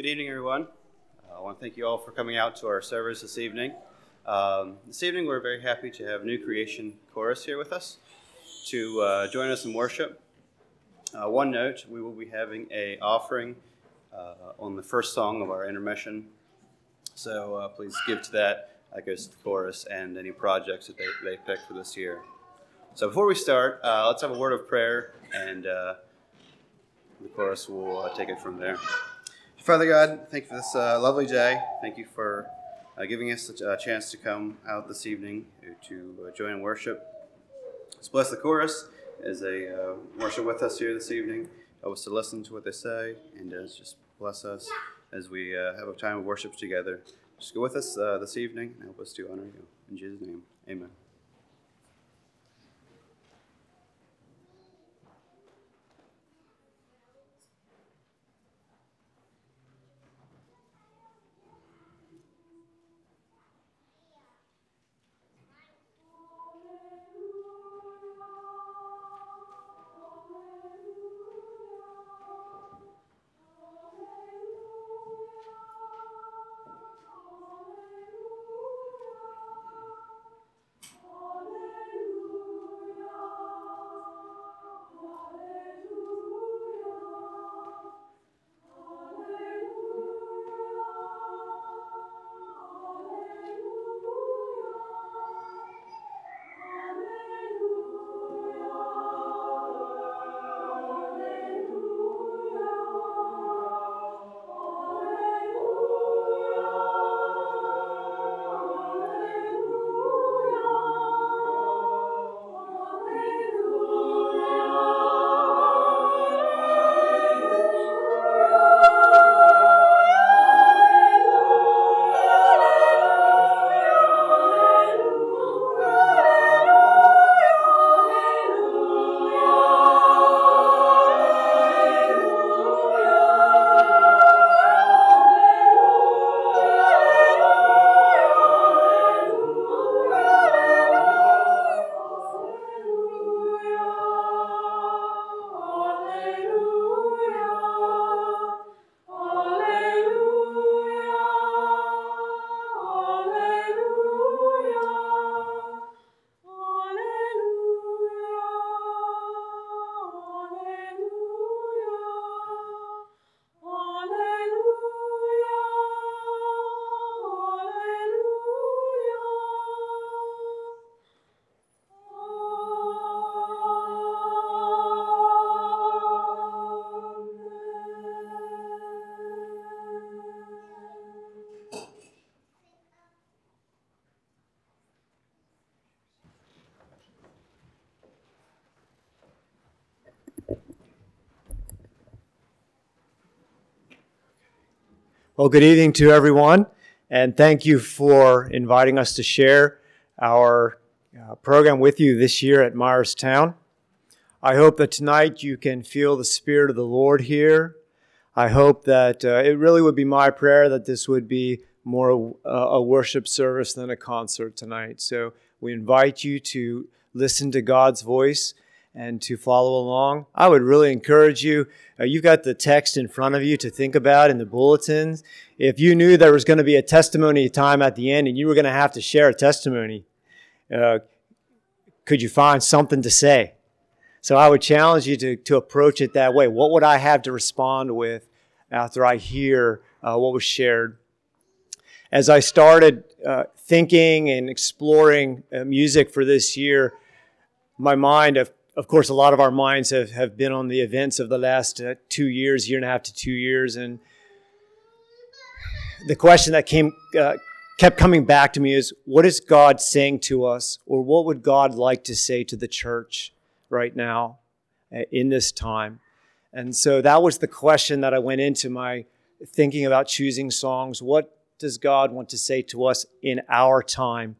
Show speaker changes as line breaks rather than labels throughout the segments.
Good evening, everyone. Uh, I want to thank you all for coming out to our service this evening. Um, this evening, we're very happy to have New Creation Chorus here with us to uh, join us in worship. Uh, one note: we will be having a offering uh, on the first song of our intermission, so uh, please give to that. That goes to the chorus and any projects that they, they pick for this year. So before we start, uh, let's have a word of prayer, and the chorus will take it from there. Father God, thank you for this uh, lovely day. Thank you for uh, giving us a chance to come out this evening to uh, join in worship. Let's bless the chorus as they uh, worship with us here this evening. Help us to listen to what they say and just bless us as we uh, have a time of worship together. Just go with us uh, this evening and help us to honor you. In Jesus' name, amen.
Well, good evening to everyone, and thank you for inviting us to share our uh, program with you this year at Myerstown. I hope that tonight you can feel the Spirit of the Lord here. I hope that uh, it really would be my prayer that this would be more a, a worship service than a concert tonight. So we invite you to listen to God's voice and to follow along. I would really encourage you. Uh, you've got the text in front of you to think about in the bulletins. If you knew there was going to be a testimony time at the end and you were going to have to share a testimony, uh, could you find something to say? So I would challenge you to, to approach it that way. What would I have to respond with after I hear uh, what was shared? As I started uh, thinking and exploring uh, music for this year, my mind, of of course, a lot of our minds have, have been on the events of the last uh, two years, year and a half to two years. And the question that came, uh, kept coming back to me is what is God saying to us, or what would God like to say to the church right now uh, in this time? And so that was the question that I went into my thinking about choosing songs. What does God want to say to us in our time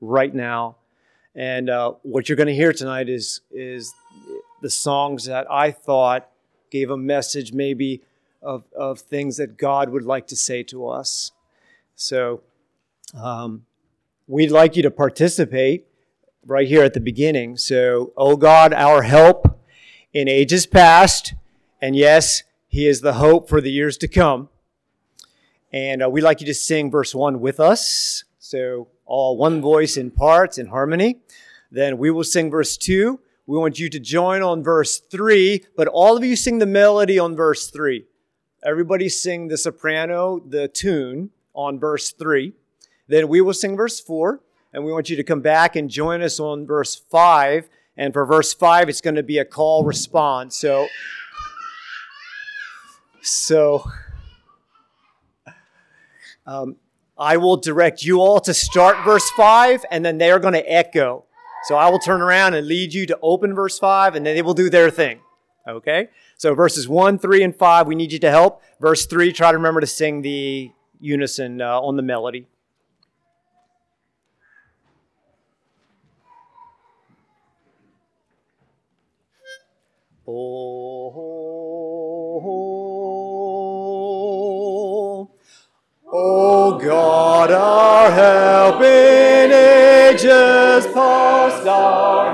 right now? And uh, what you're going to hear tonight is is the songs that I thought gave a message, maybe of of things that God would like to say to us. So um, we'd like you to participate right here at the beginning. So, oh God, our help in ages past, and yes, He is the hope for the years to come.
And uh, we'd like you to sing verse 1 with us. So, all one voice in parts in harmony. Then we will sing verse 2. We want you to join on verse 3, but all of you sing the melody on verse 3. Everybody sing the soprano, the tune on verse 3. Then we will sing verse 4, and we want you to come back and join us on verse 5. And for verse 5, it's going to be a call response. So, so um, I will direct you all to start verse 5, and then they are going to echo. So I will turn around and lead you to open verse 5, and then they will do their thing. Okay? So verses 1, 3, and 5, we need you to help. Verse 3, try to remember to sing the unison uh, on the melody. Oh, oh God, our help in ages past, our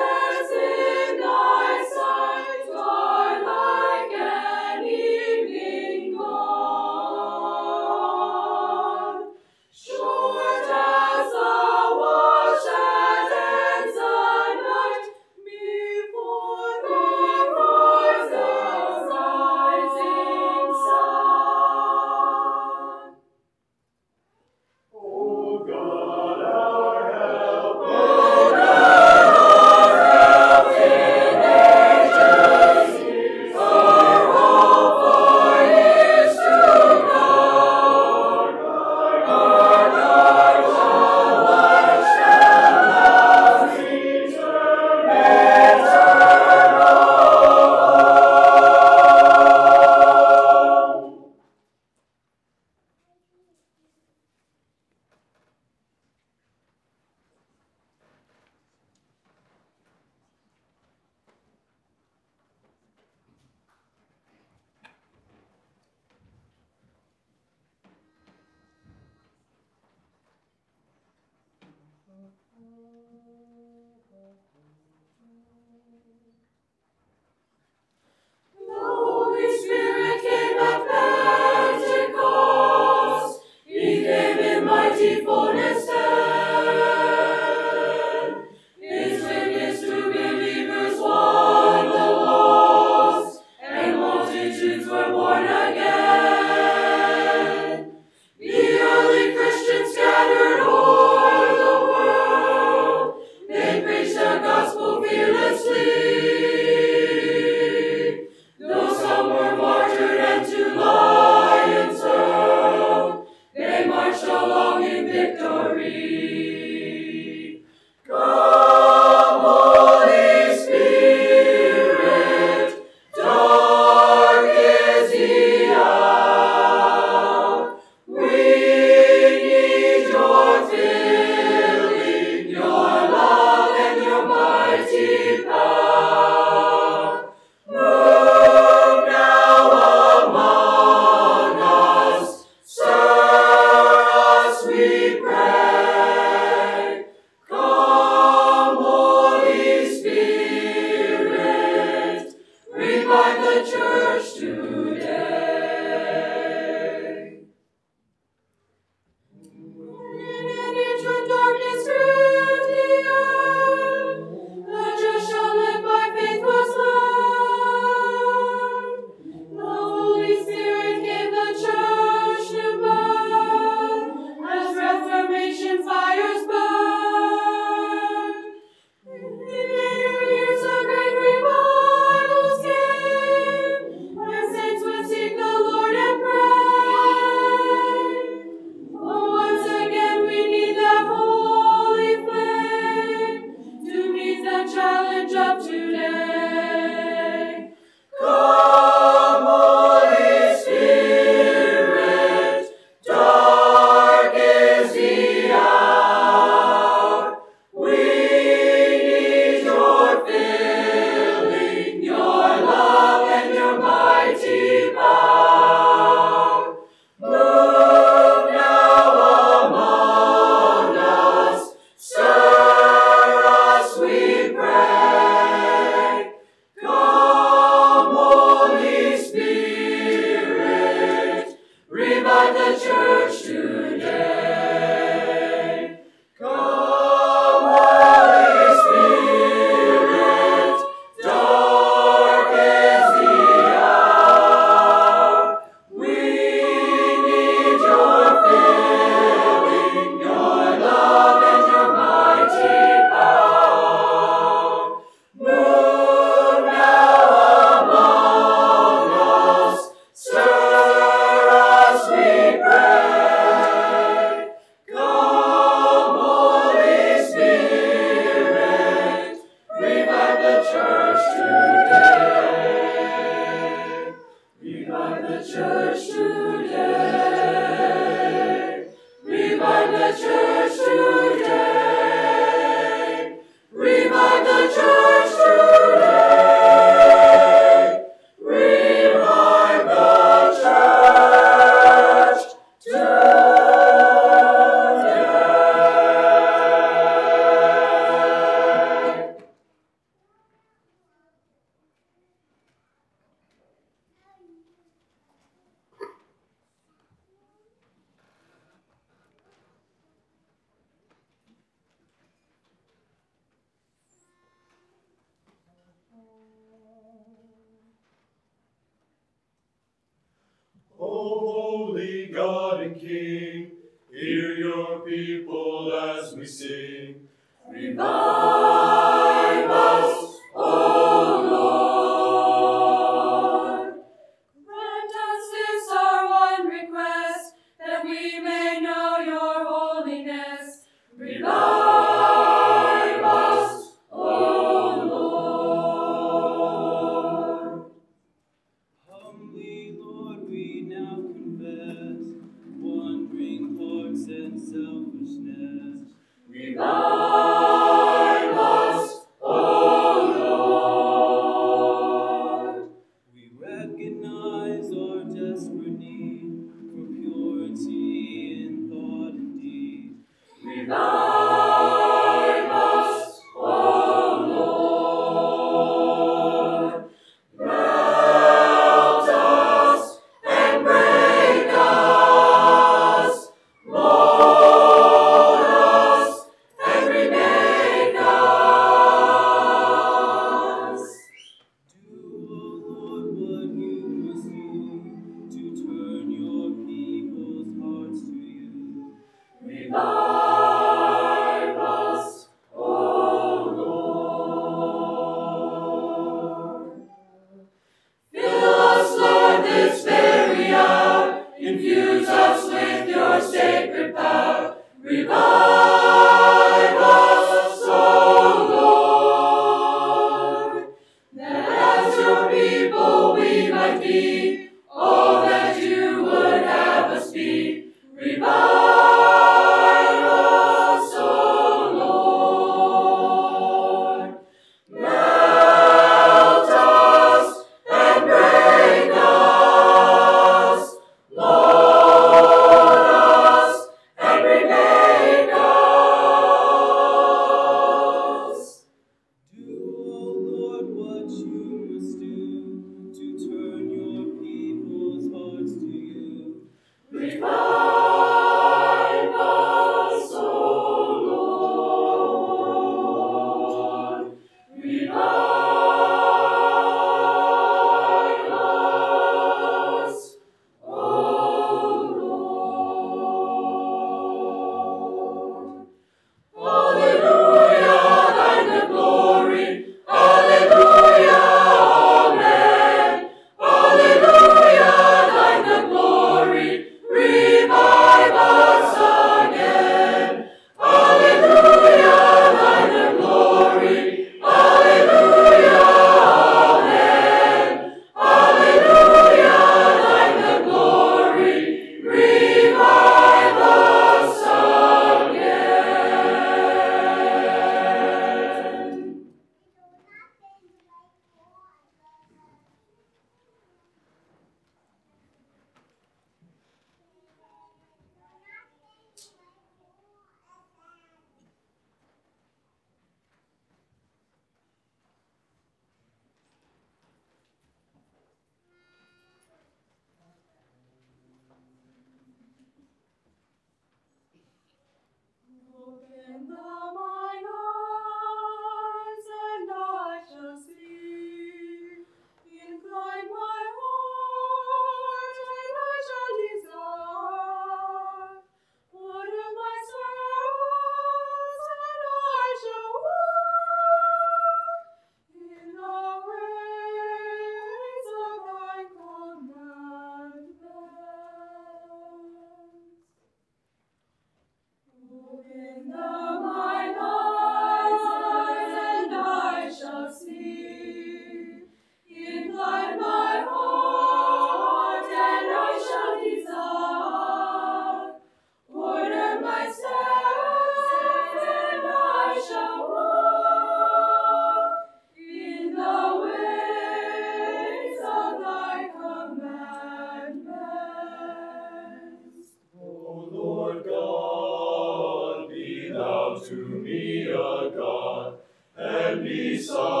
to
me a God, and beside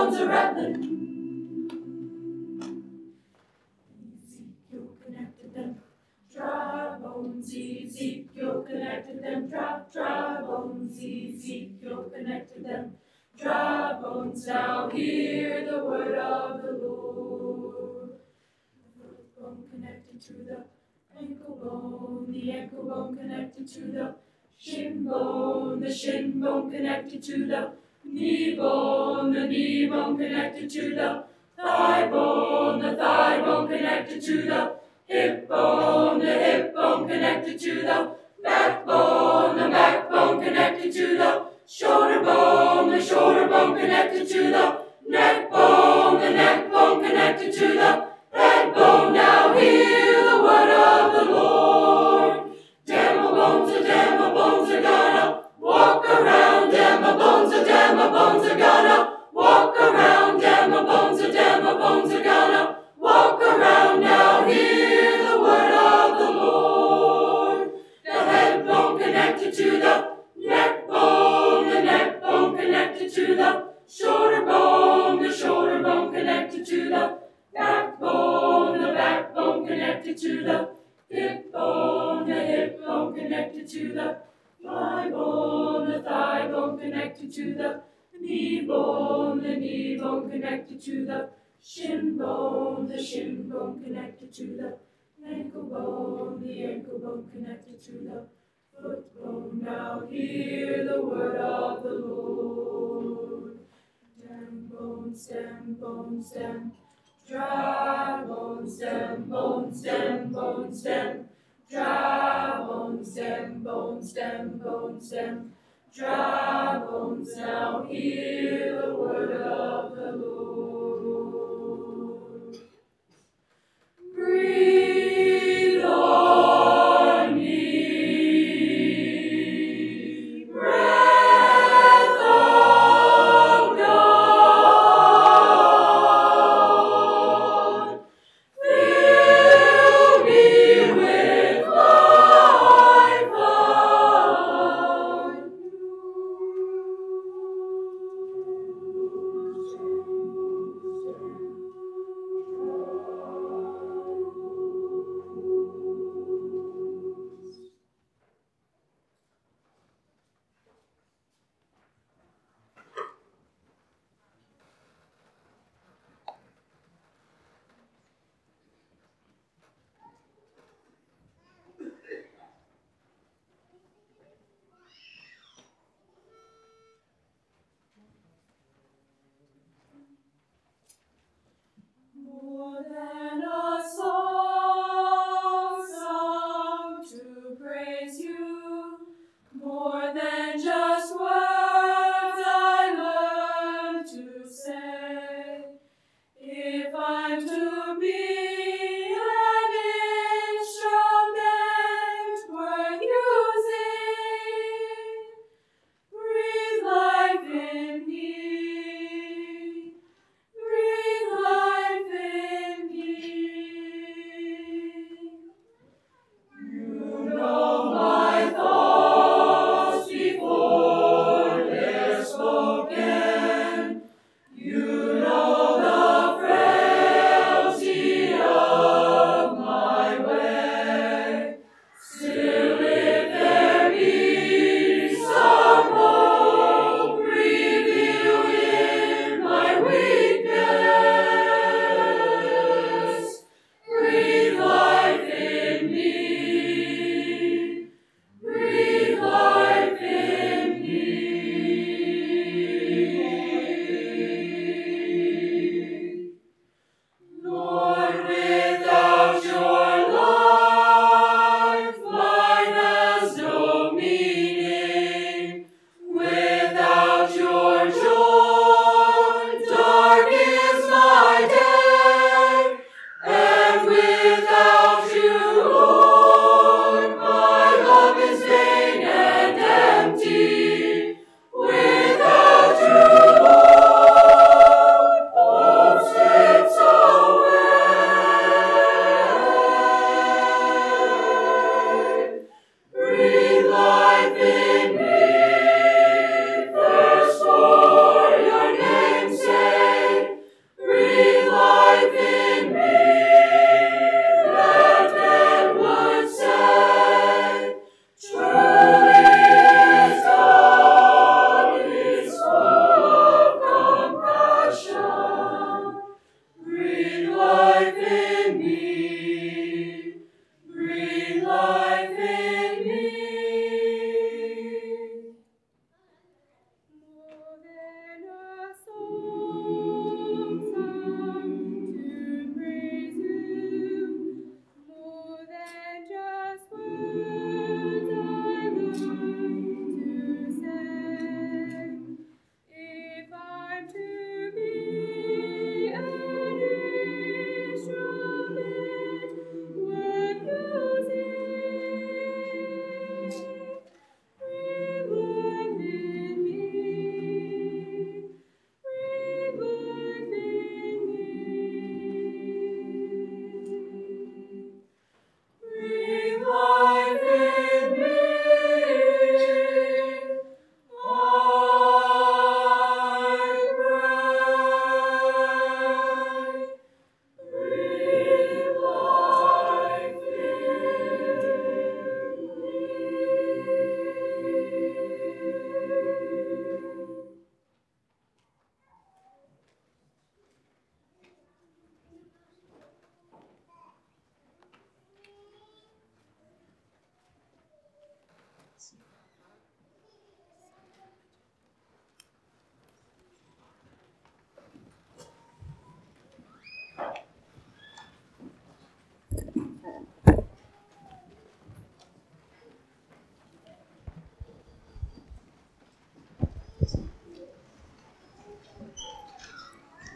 heard the bones a rattling. Ezekiel connected them. Dry bones, Ezekiel connected them. Dry, dry bones, Ezekiel connected them. Dry bones, now hear the word of the Lord. The foot bone connected to the ankle bone, the ankle bone connected to the shin bone, the shin bone connected to the knee bone, the knee bone connected to the thigh bone, the thigh bone connected to the hip bone, the hip bone connected to the backbone, the backbone connected to the shoulder bone, the shoulder bone connected to the neck bone, the neck bone connected to the to the shin bone, the shin bone connected to the ankle bone, the ankle bone connected to the foot bone. Now hear the word of the Lord. Stem bone, stem bone, stem. Dry bone, stem bone, stem bone, stem. Dry bone, stem bone, stem bone, stem. Dry bones now hear the word of the Lord.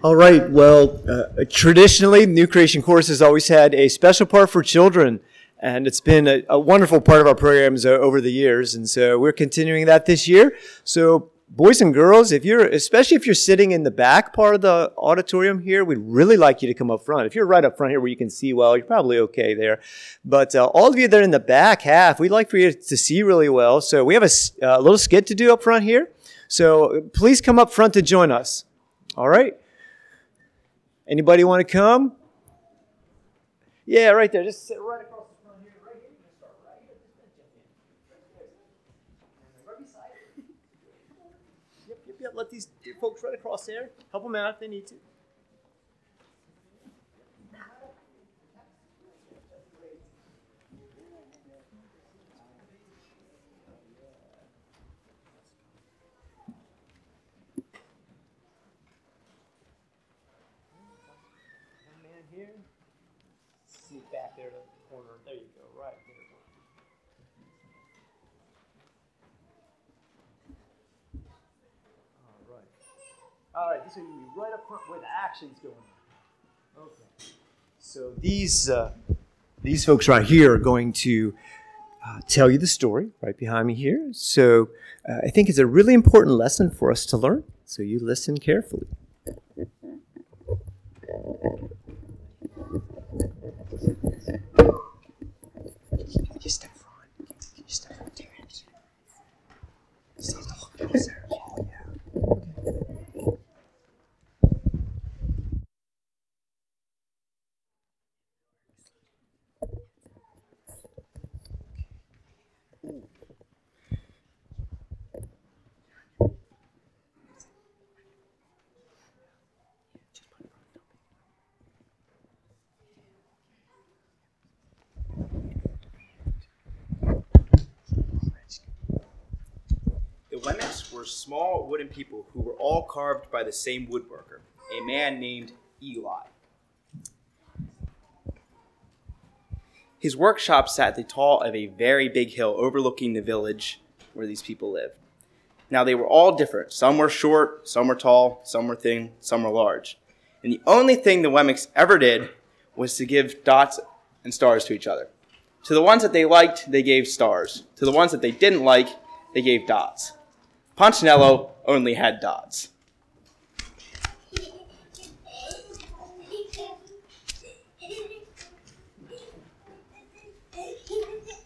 All right. Well, uh, traditionally, New Creation Chorus has always had a special part for children, and it's been a, a wonderful part of our programs uh, over the years. And so we're continuing that this year. So, boys and girls, if you're, especially if you're sitting in the back part of the auditorium here, we'd really like you to come up front. If you're right up front here where you can see well, you're probably okay there. But uh, all of you that are in the back half, we'd like for you to see really well. So we have a little skit to do up front here. So please come up front to join us. All right. Anybody want to come? Yeah, right there. Just sit right across the front here. Right here. Can start right here. Just. Right. Beside. Yep, yep, yep. Let these folks right across there. Help them out if they need to. Young man here. Sneak back there to the corner. There you go. Right there. All right. All right. This will be right up front where the action's going on. Okay. So these uh, these folks right here are going to uh, tell you the story right behind me here. So uh, I think it's a really important lesson for us to learn. So you listen carefully. Step. Just step is. Stay
Wemmicks were small wooden people who were all carved by the same woodworker, a man named Eli. His workshop sat at the top of a very big hill overlooking the village where these people lived. Now, they were all different. Some were short, some were tall, some were thin, some were large. And the only thing the Wemmicks ever did was to give dots and stars to each other. To the ones that they liked, they gave stars. To the ones that they didn't like, they gave dots. Punchinello only had dots.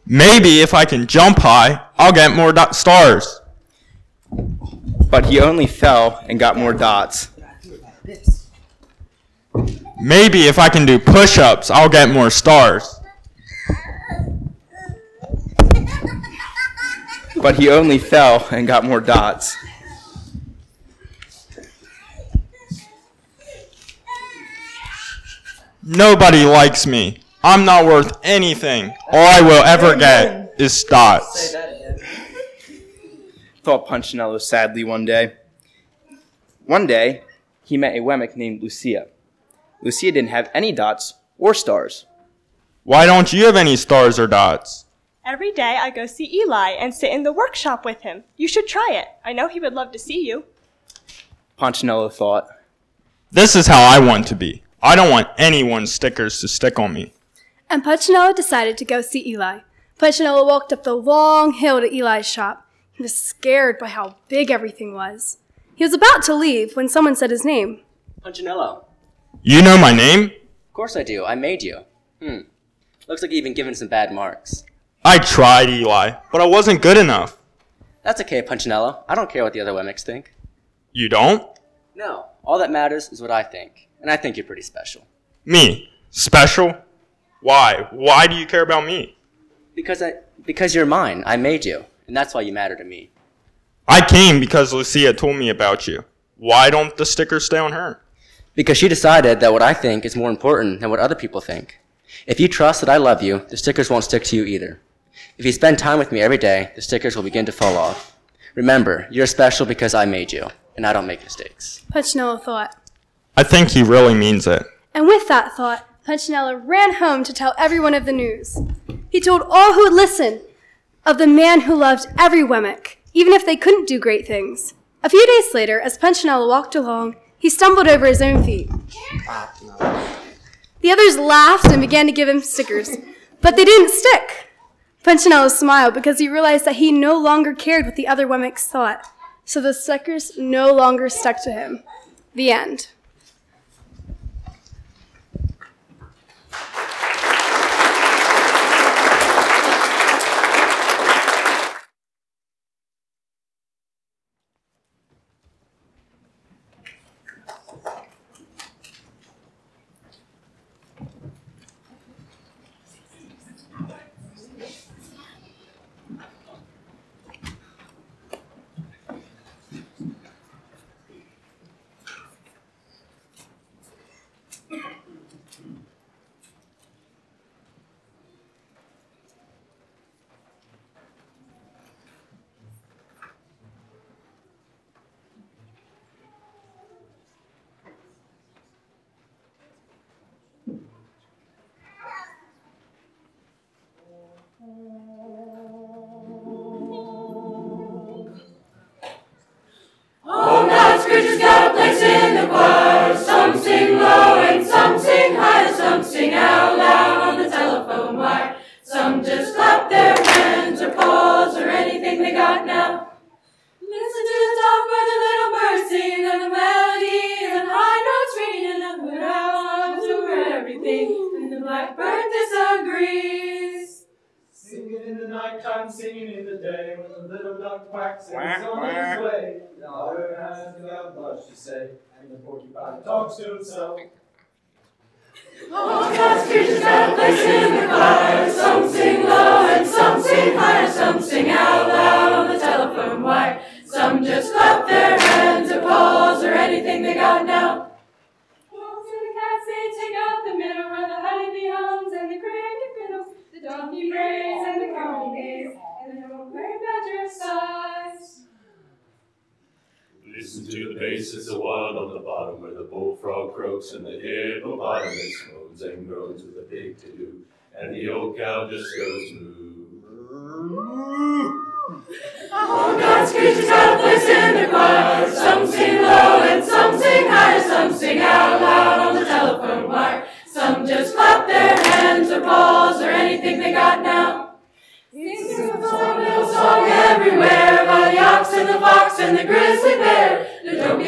Maybe if I can jump high, I'll get more dot stars.
But he only fell and got more dots.
Maybe if I can do push ups, I'll get more stars.
But he only fell and got more dots.
Nobody likes me. I'm not worth anything. All I will ever get is dots.
Thought Punchinello sadly one day. One day, he met a Wemmick named Lucia. Lucia didn't have any dots or stars.
Why don't you have any stars or dots?
Every day I go see Eli and sit in the workshop with him. You should try it. I know he would love to see you.
Punchinello thought.
This is how I want to be. I don't want anyone's stickers to stick on me.
And Punchinello decided to go see Eli. Punchinello walked up the long hill to Eli's shop. He was scared by how big everything was. He was about to leave when someone said his name.
Punchinello.
You know my name?
Of course I do. I made you. Hmm. Looks like you've been given some bad marks.
I tried, Eli, but I wasn't good enough.
That's okay, Punchinello. I don't care what the other Wemmicks think.
You don't?
No. All that matters is what I think. And I think you're pretty special.
Me? Special? Why? Why do you care about me?
Because I because you're mine. I made you. And that's why you matter to me.
I came because Lucia told me about you. Why don't the stickers stay on her?
Because she decided that what I think is more important than what other people think. If you trust that I love you, the stickers won't stick to you either. If you spend time with me every day, the stickers will begin to fall off. Remember, you're special because I made you, and I don't make mistakes.
Punchinello thought.
I think he really means it.
And with that thought, Punchinello ran home to tell everyone of the news. He told all who would listen of the man who loved every Wemmick, even if they couldn't do great things. A few days later, as Punchinello walked along, he stumbled over his own feet. The others laughed and began to give him stickers, but they didn't stick. Punchinello smiled because he realized that he no longer cared what the other Wemmicks thought, so the suckers no longer stuck to him. The end.
Talks to himself.
All God's creatures a place in the choir. Some sing low and some sing higher. Some sing out loud on the telephone wire. Some just clap their hands or pause or anything they got now. Wolves and the cats they take out the middle where the honeybee hums and the cricket fiddles, the donkey brays and the cow gaze, and the prairie badger sighs.
Listen to the bass, it's the one on the bottom where the bullfrog croaks and the hippopotamus moans and groans with a big to do, and the old cow just goes moo.
All God's creatures got a place in the choir. Some sing low and some sing higher. Some sing out loud on the telephone wire. Some just clap their hands or paws or anything they got now. Sing everywhere. By the ox and the fox and the grizzly bear, the dopey alligator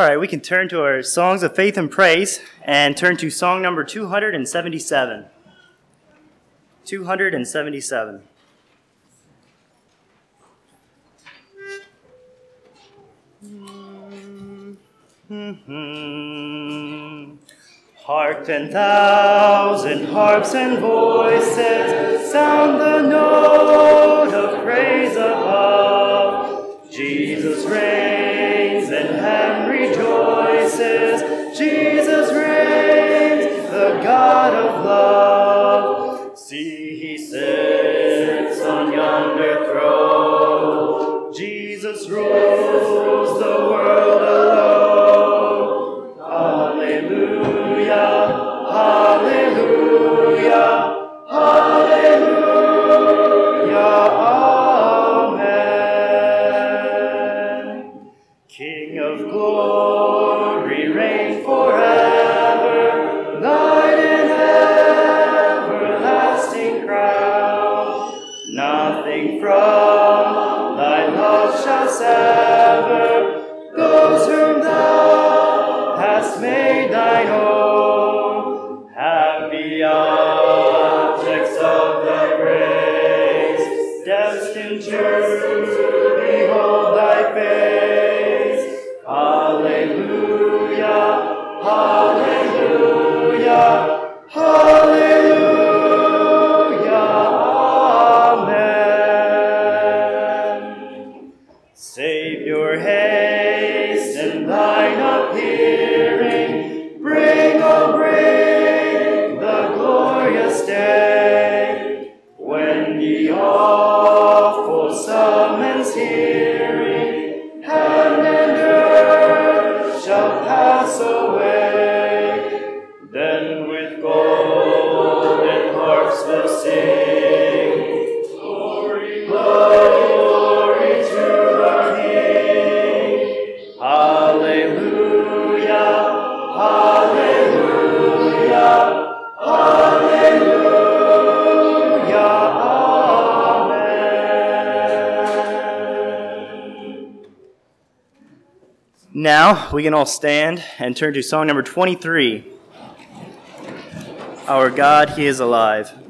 All
right, we can turn to our songs of faith and praise and turn to song number 277. 277. Mhm. Hark ten thousand harps and voices, Oh.
we can all stand and turn to song number 23 Our God, He is Alive.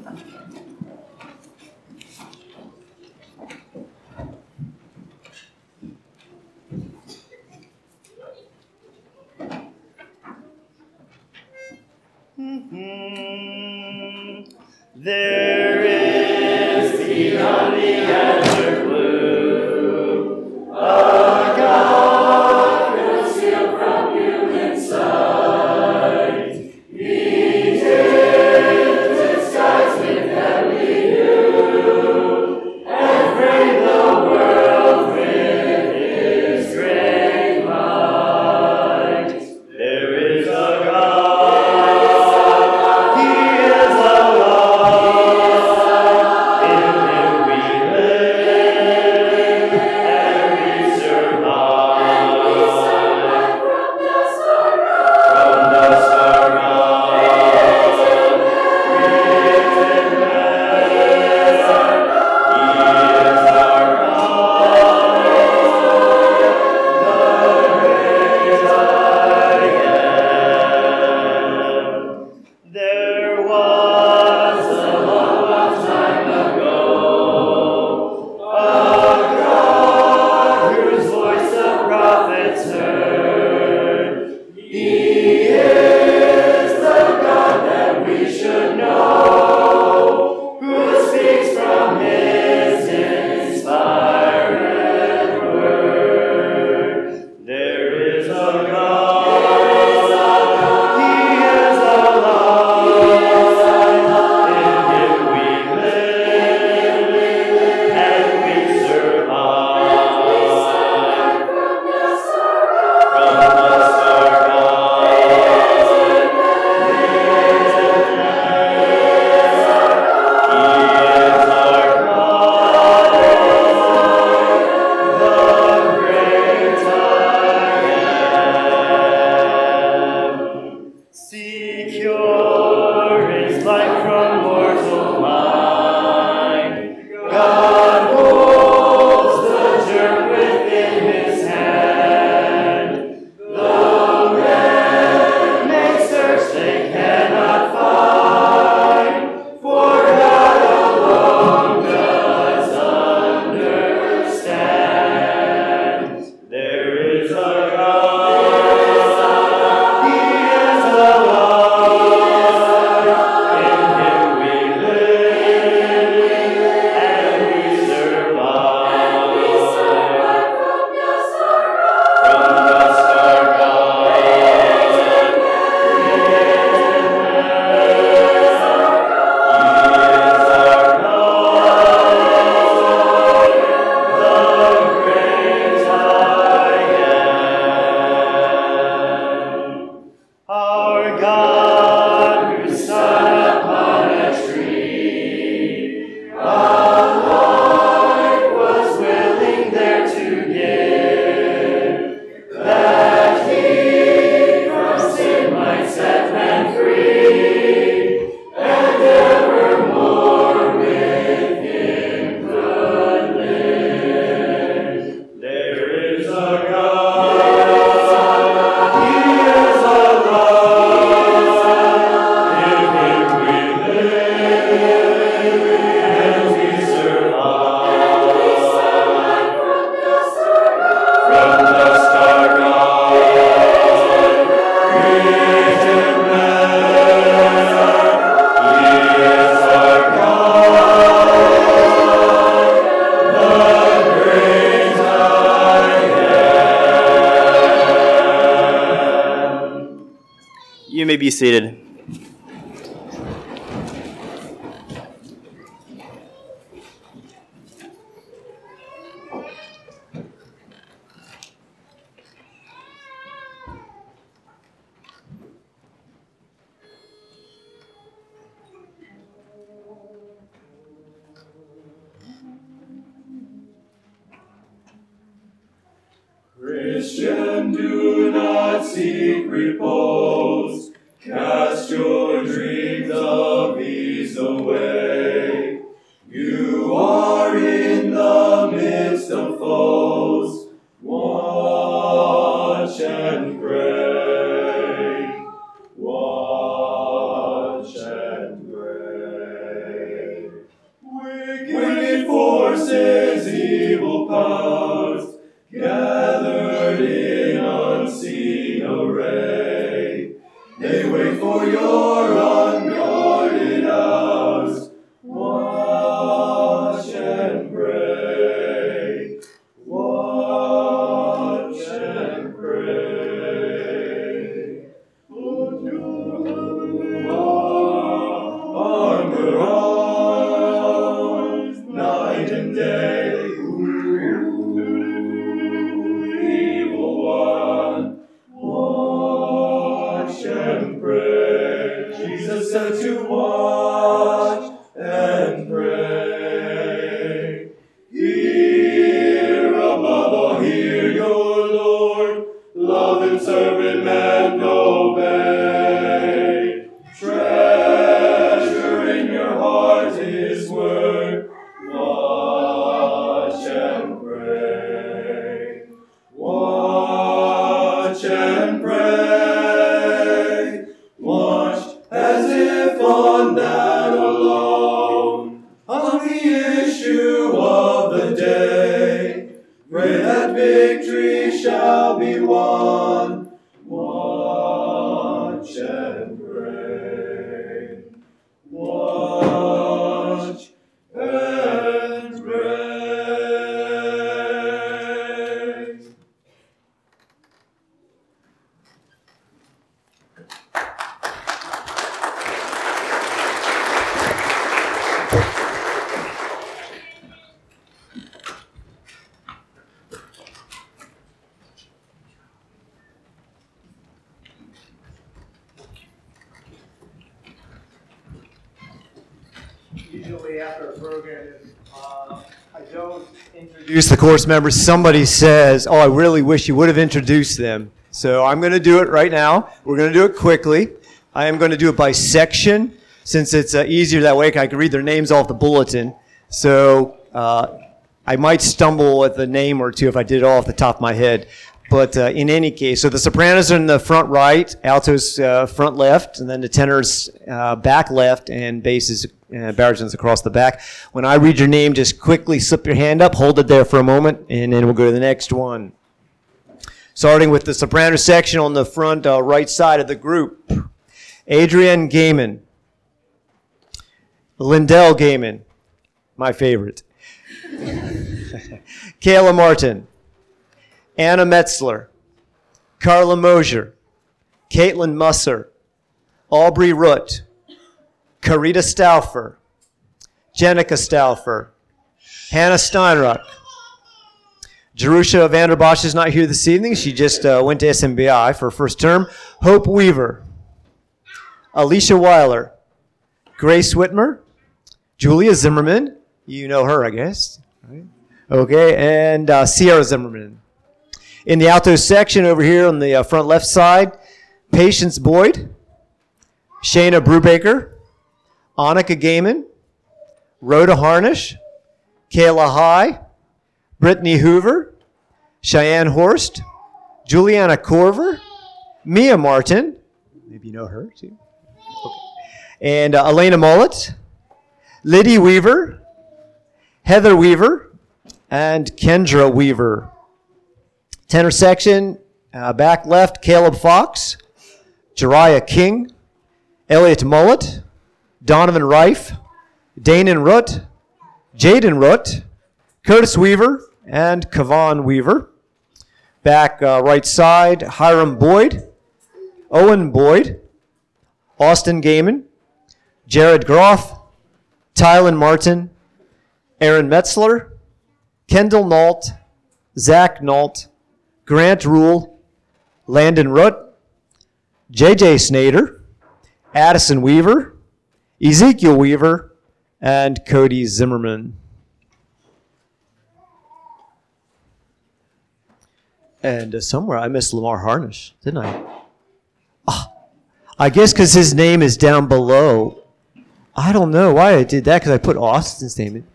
Seated.
Said to watch
course members. Somebody says, "Oh, I really wish you would have introduced them." So I'm going to do it right now. We're going to do it quickly. I am going to do it by section since it's uh, easier that way. I can read their names off the bulletin. So uh, I might stumble at the name or two if I did it all off the top of my head. But uh, in any case, so the sopranos are in the front right, altos uh, front left, and then the tenors uh, back left, and basses, uh, baritones across the back. When I read your name, just quickly slip your hand up, hold it there for a moment, and then we'll go to the next one. Starting with the soprano section on the front uh, right side of the group. Adrian Gaiman. Lindell Gaiman, my favorite. Kayla Martin. Anna Metzler, Carla Mosier, Caitlin Musser, Aubrey Root, Carita Stauffer, Jenica Stauffer, Hannah Steinruck. Jerusha Vanderbosch is not here this evening. She just uh, went to SMBI for her first term. Hope Weaver, Alicia Weiler, Grace Whitmer, Julia Zimmerman. You know her, I guess. Okay, and uh, Sierra Zimmerman. In the alto section over here on the uh, front left side, Patience Boyd, Shayna Brubaker, Annika Gaiman, Rhoda Harnish, Kayla High, Brittany Hoover, Cheyenne Horst, Juliana Corver, Mia Martin, maybe you know her too, okay. and uh, Elena Mullet, Liddy Weaver, Heather Weaver, and Kendra Weaver. Tenor section, uh, back left, Caleb Fox, Jariah King, Elliot Mullet, Donovan Rife, Danon Root, Jaden Root, Curtis Weaver, and Kavan Weaver. Back uh, right side, Hiram Boyd, Owen Boyd, Austin Gaiman, Jared Groff, Tylen Martin, Aaron Metzler, Kendall Nault, Zach Nault, Grant Rule, Landon Root, JJ Snader, Addison Weaver, Ezekiel Weaver, and Cody Zimmerman. And uh, somewhere I missed Lamar Harnish, didn't I? Ah, I guess because his name is down below. I don't know why I did that because I put Austin's name in.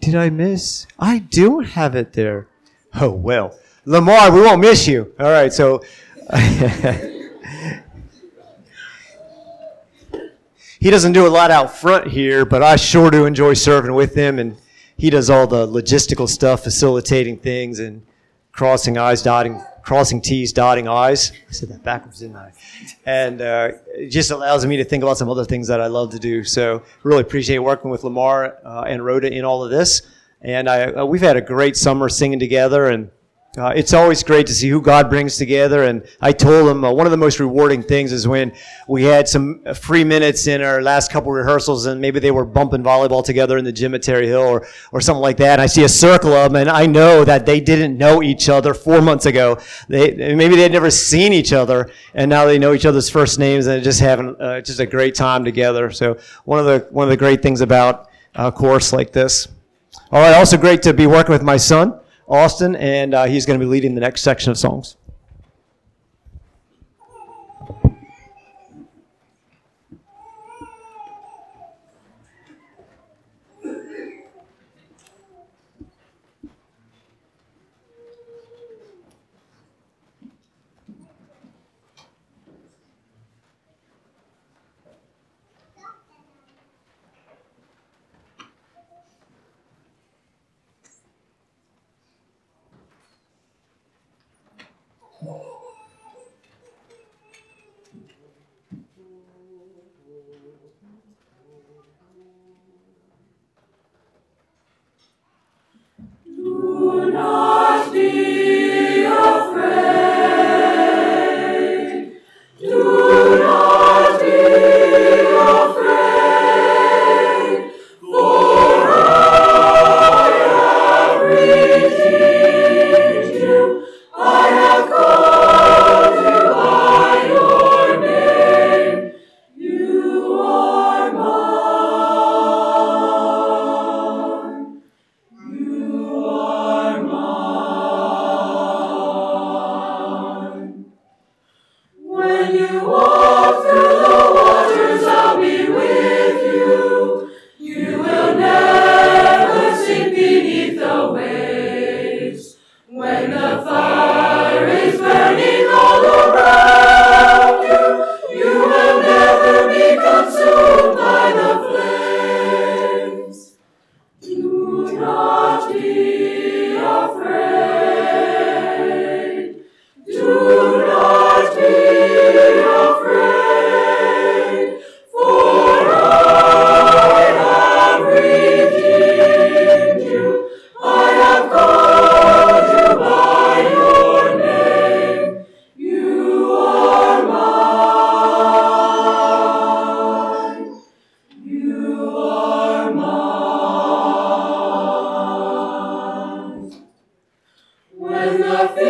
Did I miss? I do have it there. Oh, well. Lamar, we won't miss you. All right, so. he doesn't do a lot out front here, but I sure do enjoy serving with him, and he does all the logistical stuff, facilitating things and crossing I's, dotting, crossing T's, dotting I's. I said that backwards, didn't I? And uh, it just allows me to think about some other things that I love to do. So really appreciate working with Lamar uh, and Rhoda in all of this. And I, uh, we've had a great summer singing together, and uh, it's always great to see who God brings together. And I told him uh, one of the most rewarding things is when we had some free minutes in our last couple rehearsals, and maybe they were bumping volleyball together in the gym at Terre Hill or, or something like that. And I see a circle of them, and I know that they didn't know each other four months ago. They maybe they'd never seen each other, and now they know each other's first names, and just having uh, just a great time together. So one of the one of the great things about a course like this. All right, also great to be working with my son. Austin, and uh, he's going to be leading the next section of songs.
No. nothing.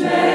Not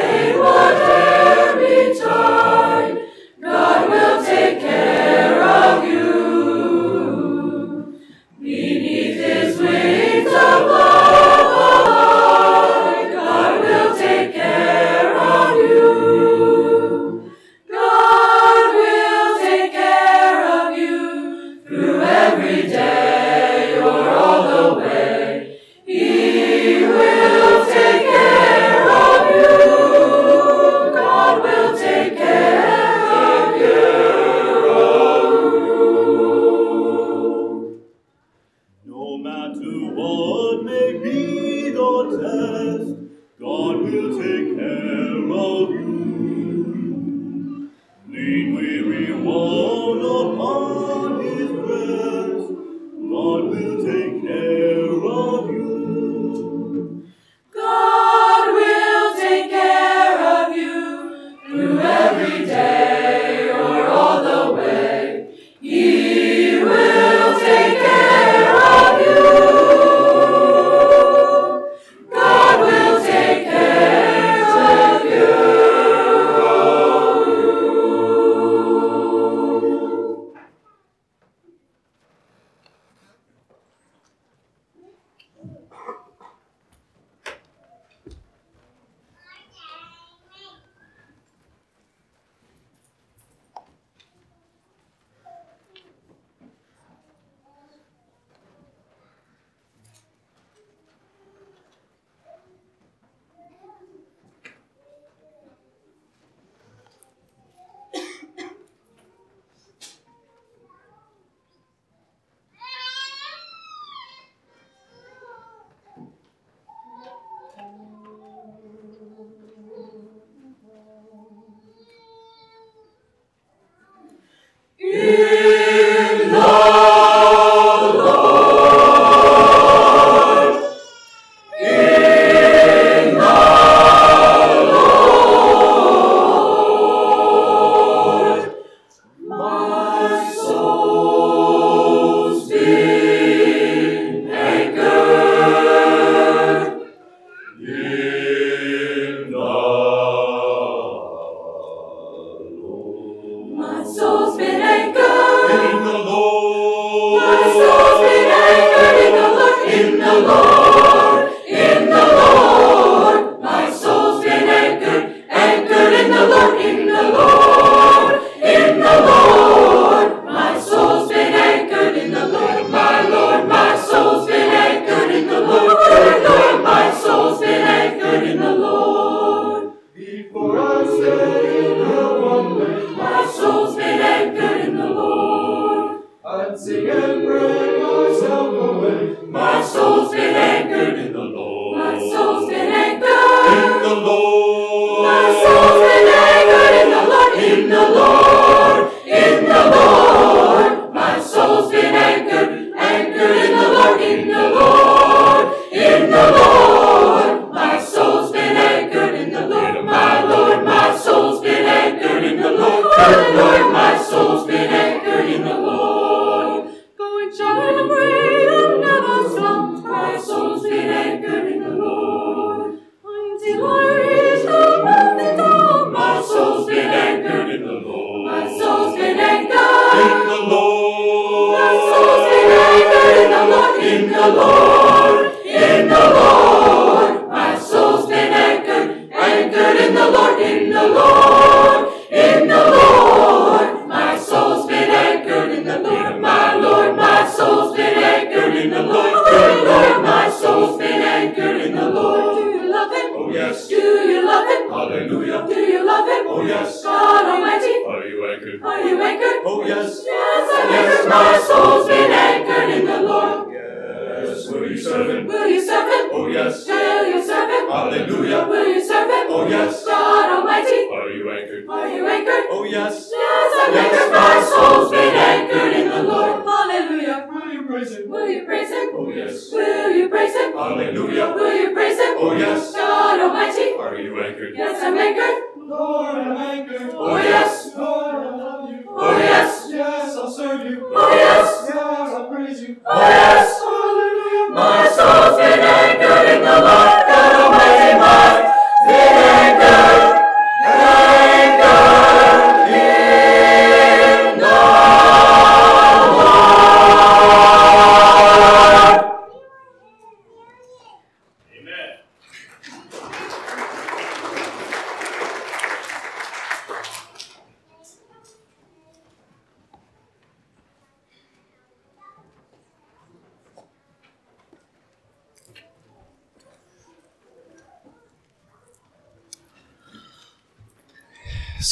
Oh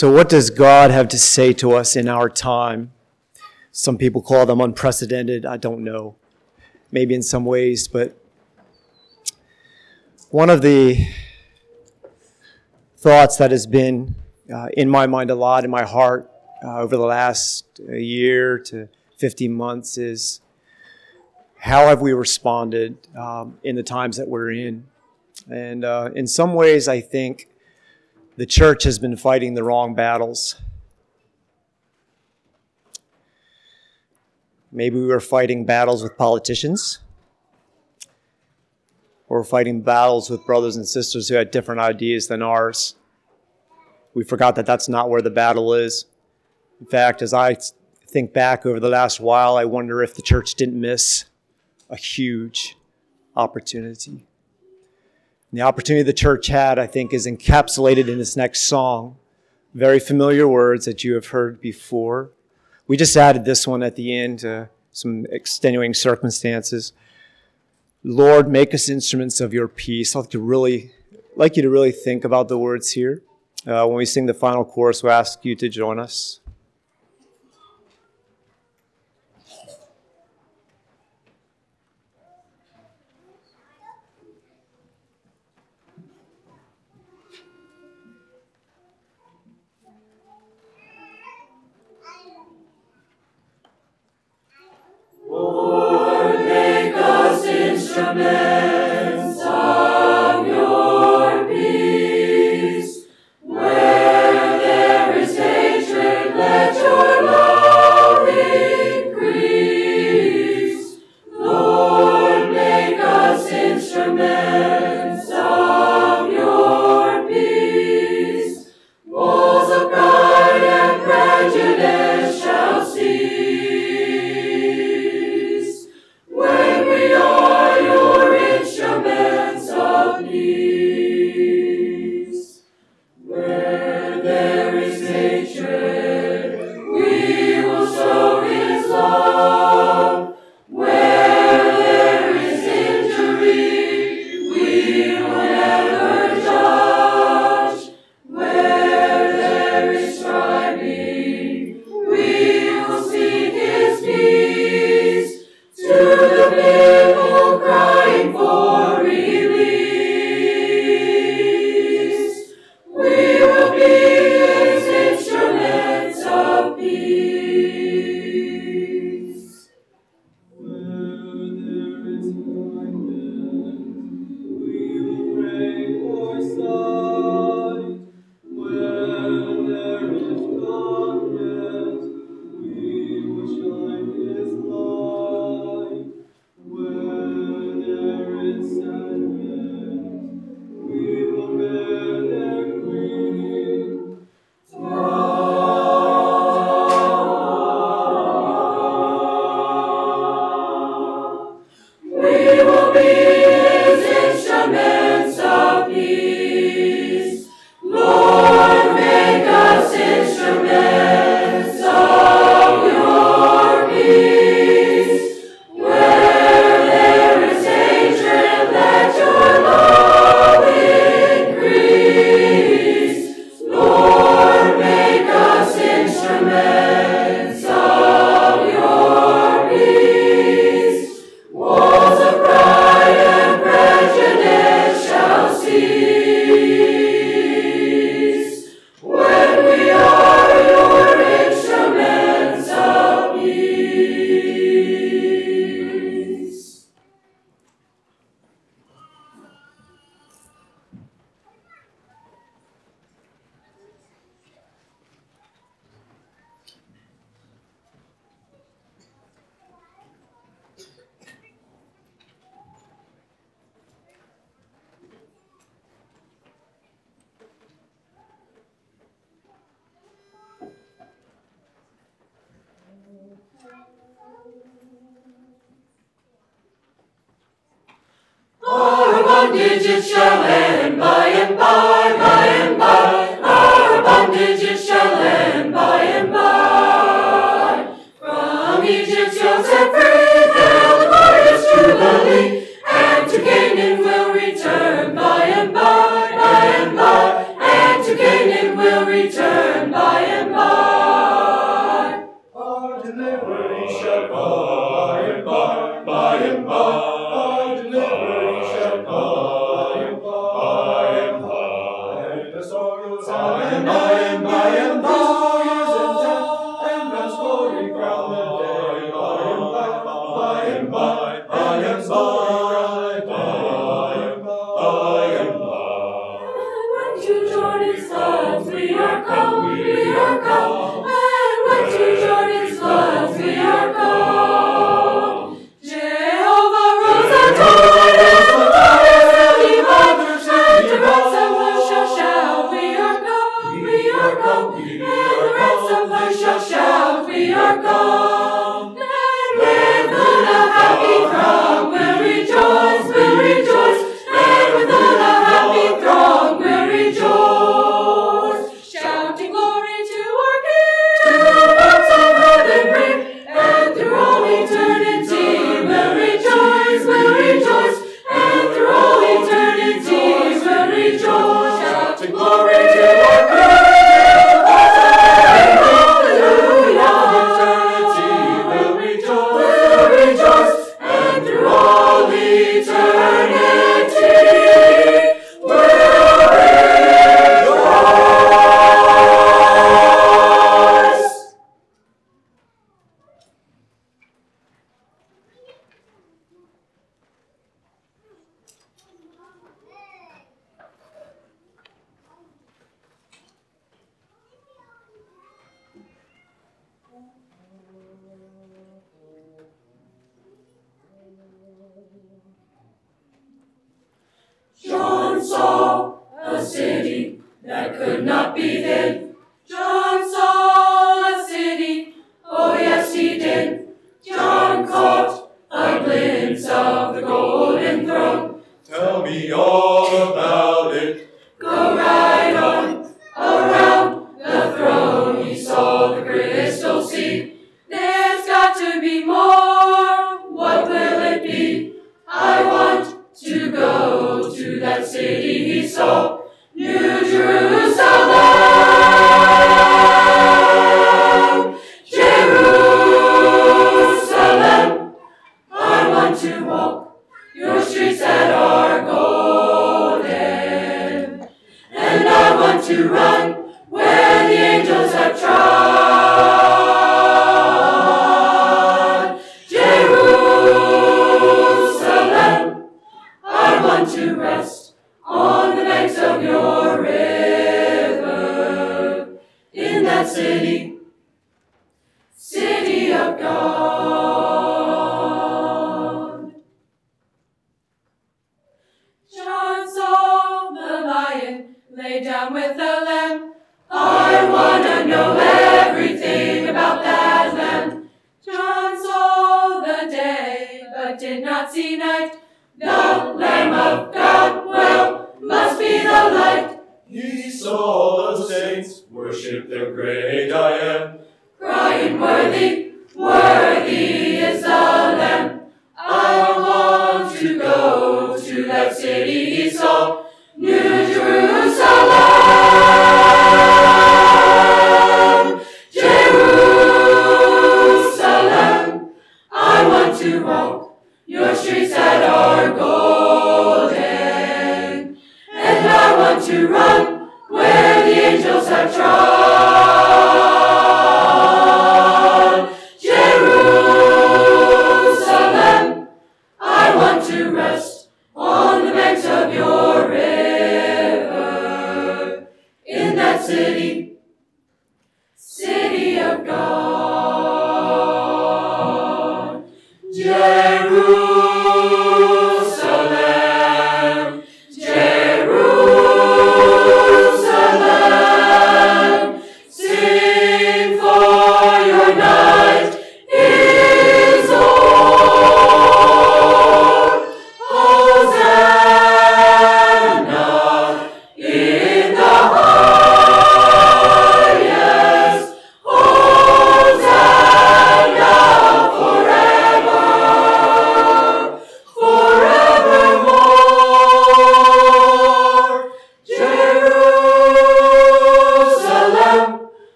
So, what does God have to say to us in our time? Some people call them unprecedented. I don't know. Maybe in some ways, but one of the thoughts that has been uh, in my mind a lot, in my heart uh, over the last uh, year to 15 months is how have we responded um, in the times that we're in? And uh, in some ways, I think the church has been fighting the wrong battles. Maybe we were fighting battles with politicians, or fighting battles with brothers and sisters who had different ideas than ours. We forgot that that's not where the battle is. In fact, as I think back over the last while, I wonder if the church didn't miss a huge opportunity. And the opportunity the church had, I think, is encapsulated in this next song. Very familiar words that you have heard before. We just added this one at the end, uh, some extenuating circumstances. Lord, make us instruments of your peace. I'd like to really, like you to really think about the words here. Uh, when we sing the final chorus, we'll ask you to join us.
Lord, make us instruments Bondages shall end by and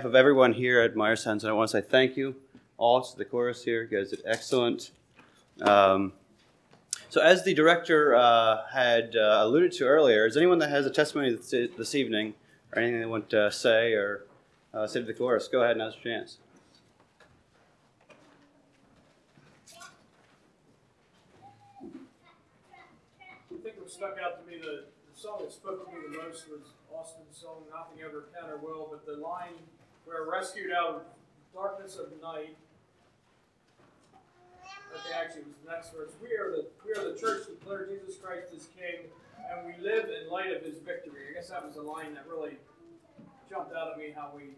behalf of everyone here at Myers Townsend, I want to say thank you all to the chorus here. You guys did excellent. Um, so, as the director uh, had uh, alluded to earlier, is anyone that has a testimony this, evening or anything they want to say or uh, say to the chorus? Go ahead, now's your chance.
I think what stuck out to me, the, the song that spoke to me the most was Austin's song, Nothing Ever or Will, but the line, We're rescued out of darkness of the night. Okay, actually, it was the next verse. We are the we are the church that declare Jesus Christ is King, and we live in light of His victory. I guess that was a line that really jumped out at me. How we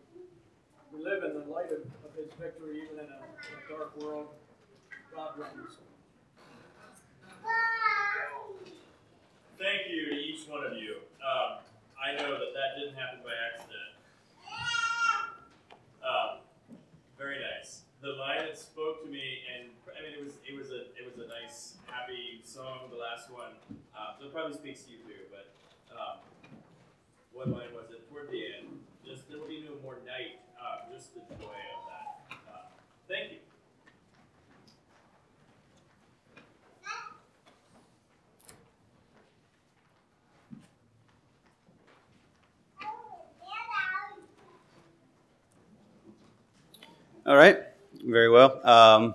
we live in the light of, of His victory, even in a, in a dark world. God reigns.
Thank you to each one of you. Um, I know that that didn't happen by accident. Um, very nice. The line that spoke to me, and I mean, it was it was a it was a nice, happy song. The last one, um, so it probably speaks to you too. But um, what line was it? Toward the end, just there will be no more night. Uh, just the joy of that. Uh, thank you.
All right, very well. Um,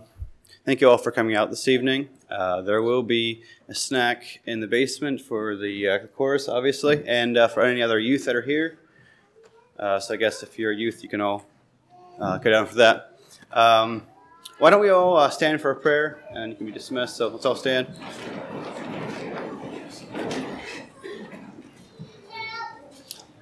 thank you all for coming out this evening. Uh, there will be a snack in the basement for the uh, chorus, obviously, and uh, for any other youth that are here. Uh, so I guess if you're a youth, you can all uh, go down for that. Um, why don't we all uh, stand for a prayer and you can be dismissed? So let's all stand.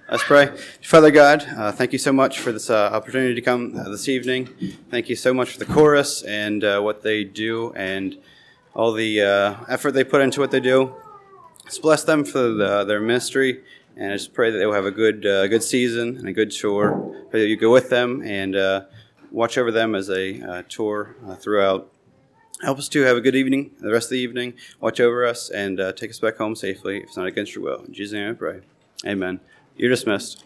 Let's pray. Father God, uh, thank you so much for this uh, opportunity to come uh, this evening. Thank you so much for the chorus and uh, what they do and all the uh, effort they put into what they do. Just bless them for the, their ministry, and I just pray that they will have a good uh, good season and a good tour. Pray that you go with them and watch over them as they tour throughout. Help us to have a good evening, the rest of the evening. Watch over us and take us back home safely, if it's not against your will. In Jesus' name I pray. Amen. You're dismissed.